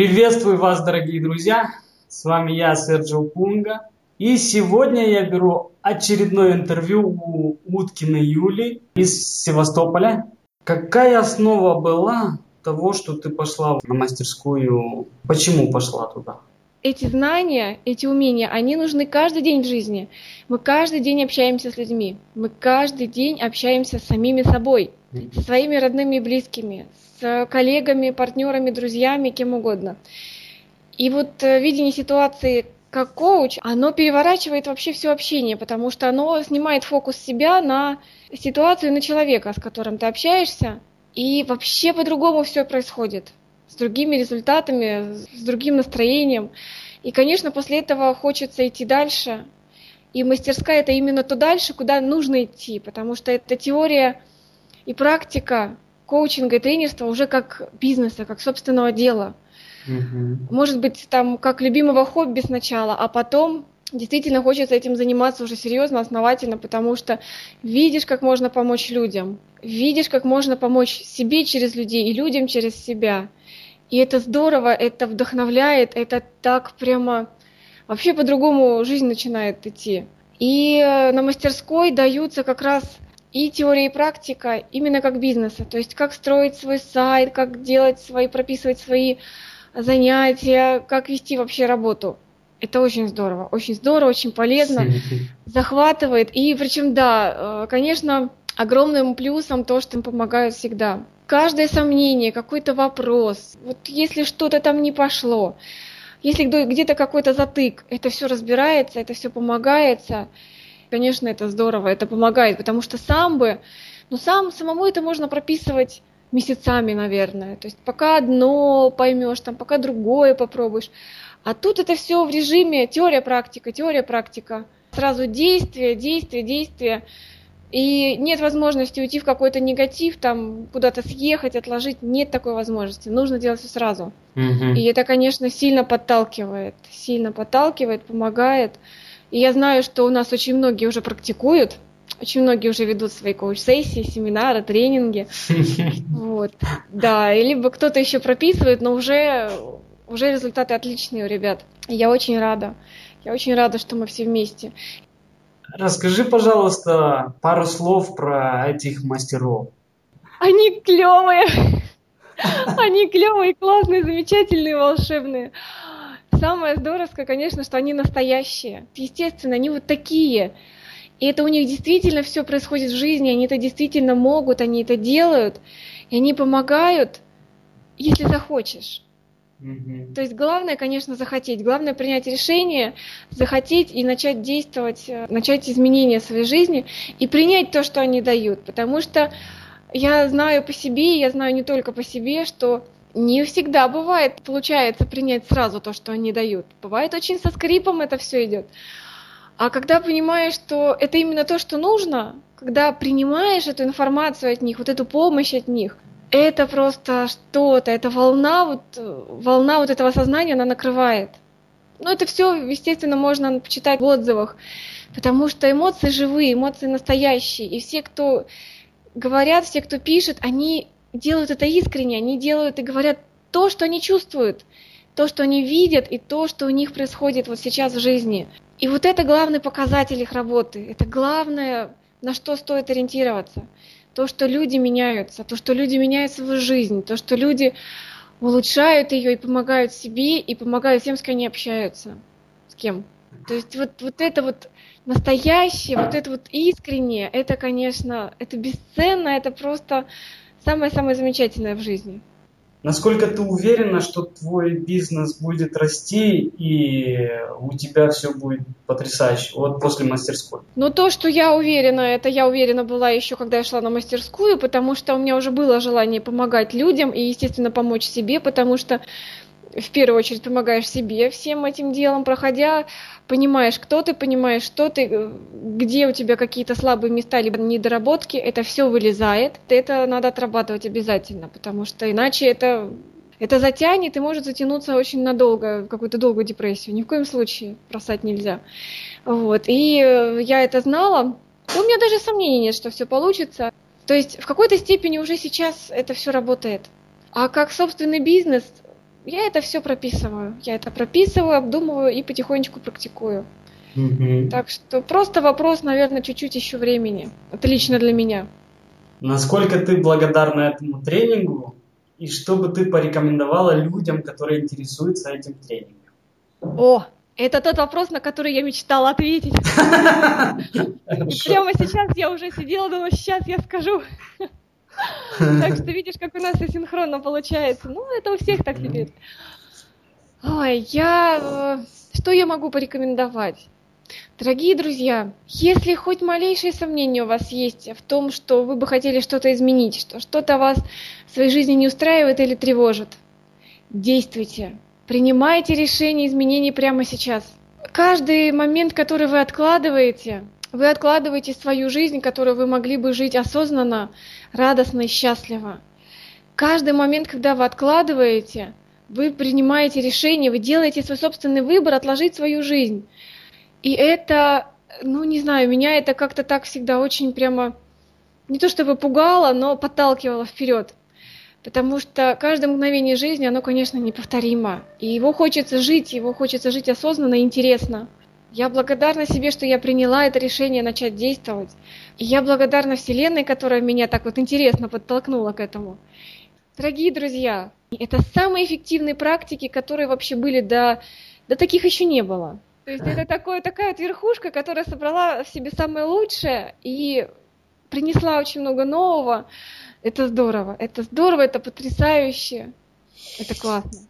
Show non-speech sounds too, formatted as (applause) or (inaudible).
Приветствую вас, дорогие друзья! С вами я, Серджио Пунга. И сегодня я беру очередное интервью у Уткиной Юли из Севастополя. Какая основа была того, что ты пошла на мастерскую? Почему пошла туда? Эти знания, эти умения, они нужны каждый день в жизни. Мы каждый день общаемся с людьми. Мы каждый день общаемся с самими собой, со своими родными и близкими, с коллегами, партнерами, друзьями, кем угодно. И вот э, видение ситуации как коуч, оно переворачивает вообще все общение, потому что оно снимает фокус себя на ситуацию, на человека, с которым ты общаешься, и вообще по-другому все происходит, с другими результатами, с другим настроением. И, конечно, после этого хочется идти дальше. И мастерская это именно то дальше, куда нужно идти, потому что это теория и практика коучинга и тренерства уже как бизнеса, как собственного дела. Угу. Может быть, там как любимого хобби сначала, а потом действительно хочется этим заниматься уже серьезно, основательно, потому что видишь, как можно помочь людям, видишь, как можно помочь себе через людей и людям через себя. И это здорово, это вдохновляет, это так прямо вообще по-другому жизнь начинает идти. И э, на мастерской даются как раз и теория, и практика именно как бизнеса. То есть как строить свой сайт, как делать свои, прописывать свои занятия, как вести вообще работу. Это очень здорово, очень здорово, очень полезно, захватывает. И причем, да, э, конечно, огромным плюсом то, что им помогают всегда. Каждое сомнение, какой-то вопрос, вот если что-то там не пошло, если где-то какой-то затык, это все разбирается, это все помогается конечно, это здорово, это помогает, потому что сам бы, ну сам, самому это можно прописывать месяцами, наверное. То есть пока одно поймешь, там, пока другое попробуешь. А тут это все в режиме теория, практика, теория, практика. Сразу действие, действие, действие. И нет возможности уйти в какой-то негатив, там куда-то съехать, отложить. Нет такой возможности. Нужно делать все сразу. Угу. И это, конечно, сильно подталкивает. Сильно подталкивает, помогает. И я знаю, что у нас очень многие уже практикуют, очень многие уже ведут свои коуч-сессии, семинары, тренинги. (laughs) Вот. Да, и либо кто-то еще прописывает, но уже, уже результаты отличные у ребят. И я очень рада. Я очень рада, что мы все вместе. Расскажи, пожалуйста, пару слов про этих мастеров. Они клевые. (laughs) Они клевые, классные, замечательные, волшебные. Самое здоровское, конечно, что они настоящие. Естественно, они вот такие. И это у них действительно все происходит в жизни, они это действительно могут, они это делают, и они помогают, если захочешь. Mm-hmm. То есть главное, конечно, захотеть. Главное принять решение, захотеть и начать действовать, э, начать изменения своей жизни и принять то, что они дают. Потому что я знаю по себе, я знаю не только по себе, что не всегда бывает, получается принять сразу то, что они дают. Бывает очень со скрипом это все идет. А когда понимаешь, что это именно то, что нужно, когда принимаешь эту информацию от них, вот эту помощь от них, это просто что-то, это волна, вот, волна вот этого сознания, она накрывает. Но это все, естественно, можно почитать в отзывах, потому что эмоции живые, эмоции настоящие. И все, кто говорят, все, кто пишет, они делают это искренне, они делают и говорят то, что они чувствуют, то, что они видят, и то, что у них происходит вот сейчас в жизни. И вот это главный показатель их работы. Это главное, на что стоит ориентироваться. То, что люди меняются, то, что люди меняют свою жизнь, то, что люди улучшают ее и помогают себе, и помогают всем, с кем они общаются. С кем. То есть вот, вот это вот настоящее, вот это вот искреннее, это, конечно, это бесценно, это просто самое-самое замечательное в жизни. Насколько ты уверена, что твой бизнес будет расти и у тебя все будет потрясающе, вот после мастерской? Ну, то, что я уверена, это я уверена была еще, когда я шла на мастерскую, потому что у меня уже было желание помогать людям и, естественно, помочь себе, потому что в первую очередь помогаешь себе всем этим делом, проходя, понимаешь, кто ты, понимаешь, что ты, где у тебя какие-то слабые места, либо недоработки, это все вылезает. Это надо отрабатывать обязательно, потому что иначе это, это затянет и может затянуться очень надолго, в какую-то долгую депрессию. Ни в коем случае бросать нельзя. Вот. И я это знала. У меня даже сомнений нет, что все получится. То есть в какой-то степени уже сейчас это все работает. А как собственный бизнес, я это все прописываю. Я это прописываю, обдумываю и потихонечку практикую. Так что просто вопрос, наверное, чуть-чуть еще времени. Это лично для меня. Насколько ты благодарна этому тренингу и что бы ты порекомендовала людям, которые интересуются этим тренингом? О, это тот вопрос, на который я мечтала ответить. (laughs) Прямо сейчас я уже сидела, думала, сейчас я скажу. (laughs) Так что видишь, как у нас и синхронно получается. Ну, это у всех так теперь. Ой, я... Э, что я могу порекомендовать? Дорогие друзья, если хоть малейшее сомнение у вас есть в том, что вы бы хотели что-то изменить, что что-то вас в своей жизни не устраивает или тревожит, действуйте. Принимайте решение изменений прямо сейчас. Каждый момент, который вы откладываете, вы откладываете свою жизнь, которую вы могли бы жить осознанно, радостно и счастливо. Каждый момент, когда вы откладываете, вы принимаете решение, вы делаете свой собственный выбор отложить свою жизнь. И это, ну не знаю, меня это как-то так всегда очень прямо, не то чтобы пугало, но подталкивало вперед. Потому что каждое мгновение жизни, оно, конечно, неповторимо. И его хочется жить, его хочется жить осознанно и интересно. Я благодарна себе, что я приняла это решение начать действовать. И я благодарна Вселенной, которая меня так вот интересно подтолкнула к этому. Дорогие друзья, это самые эффективные практики, которые вообще были до, до таких еще не было. То есть это такое, такая вот верхушка, которая собрала в себе самое лучшее и принесла очень много нового. Это здорово, это здорово, это потрясающе, это классно.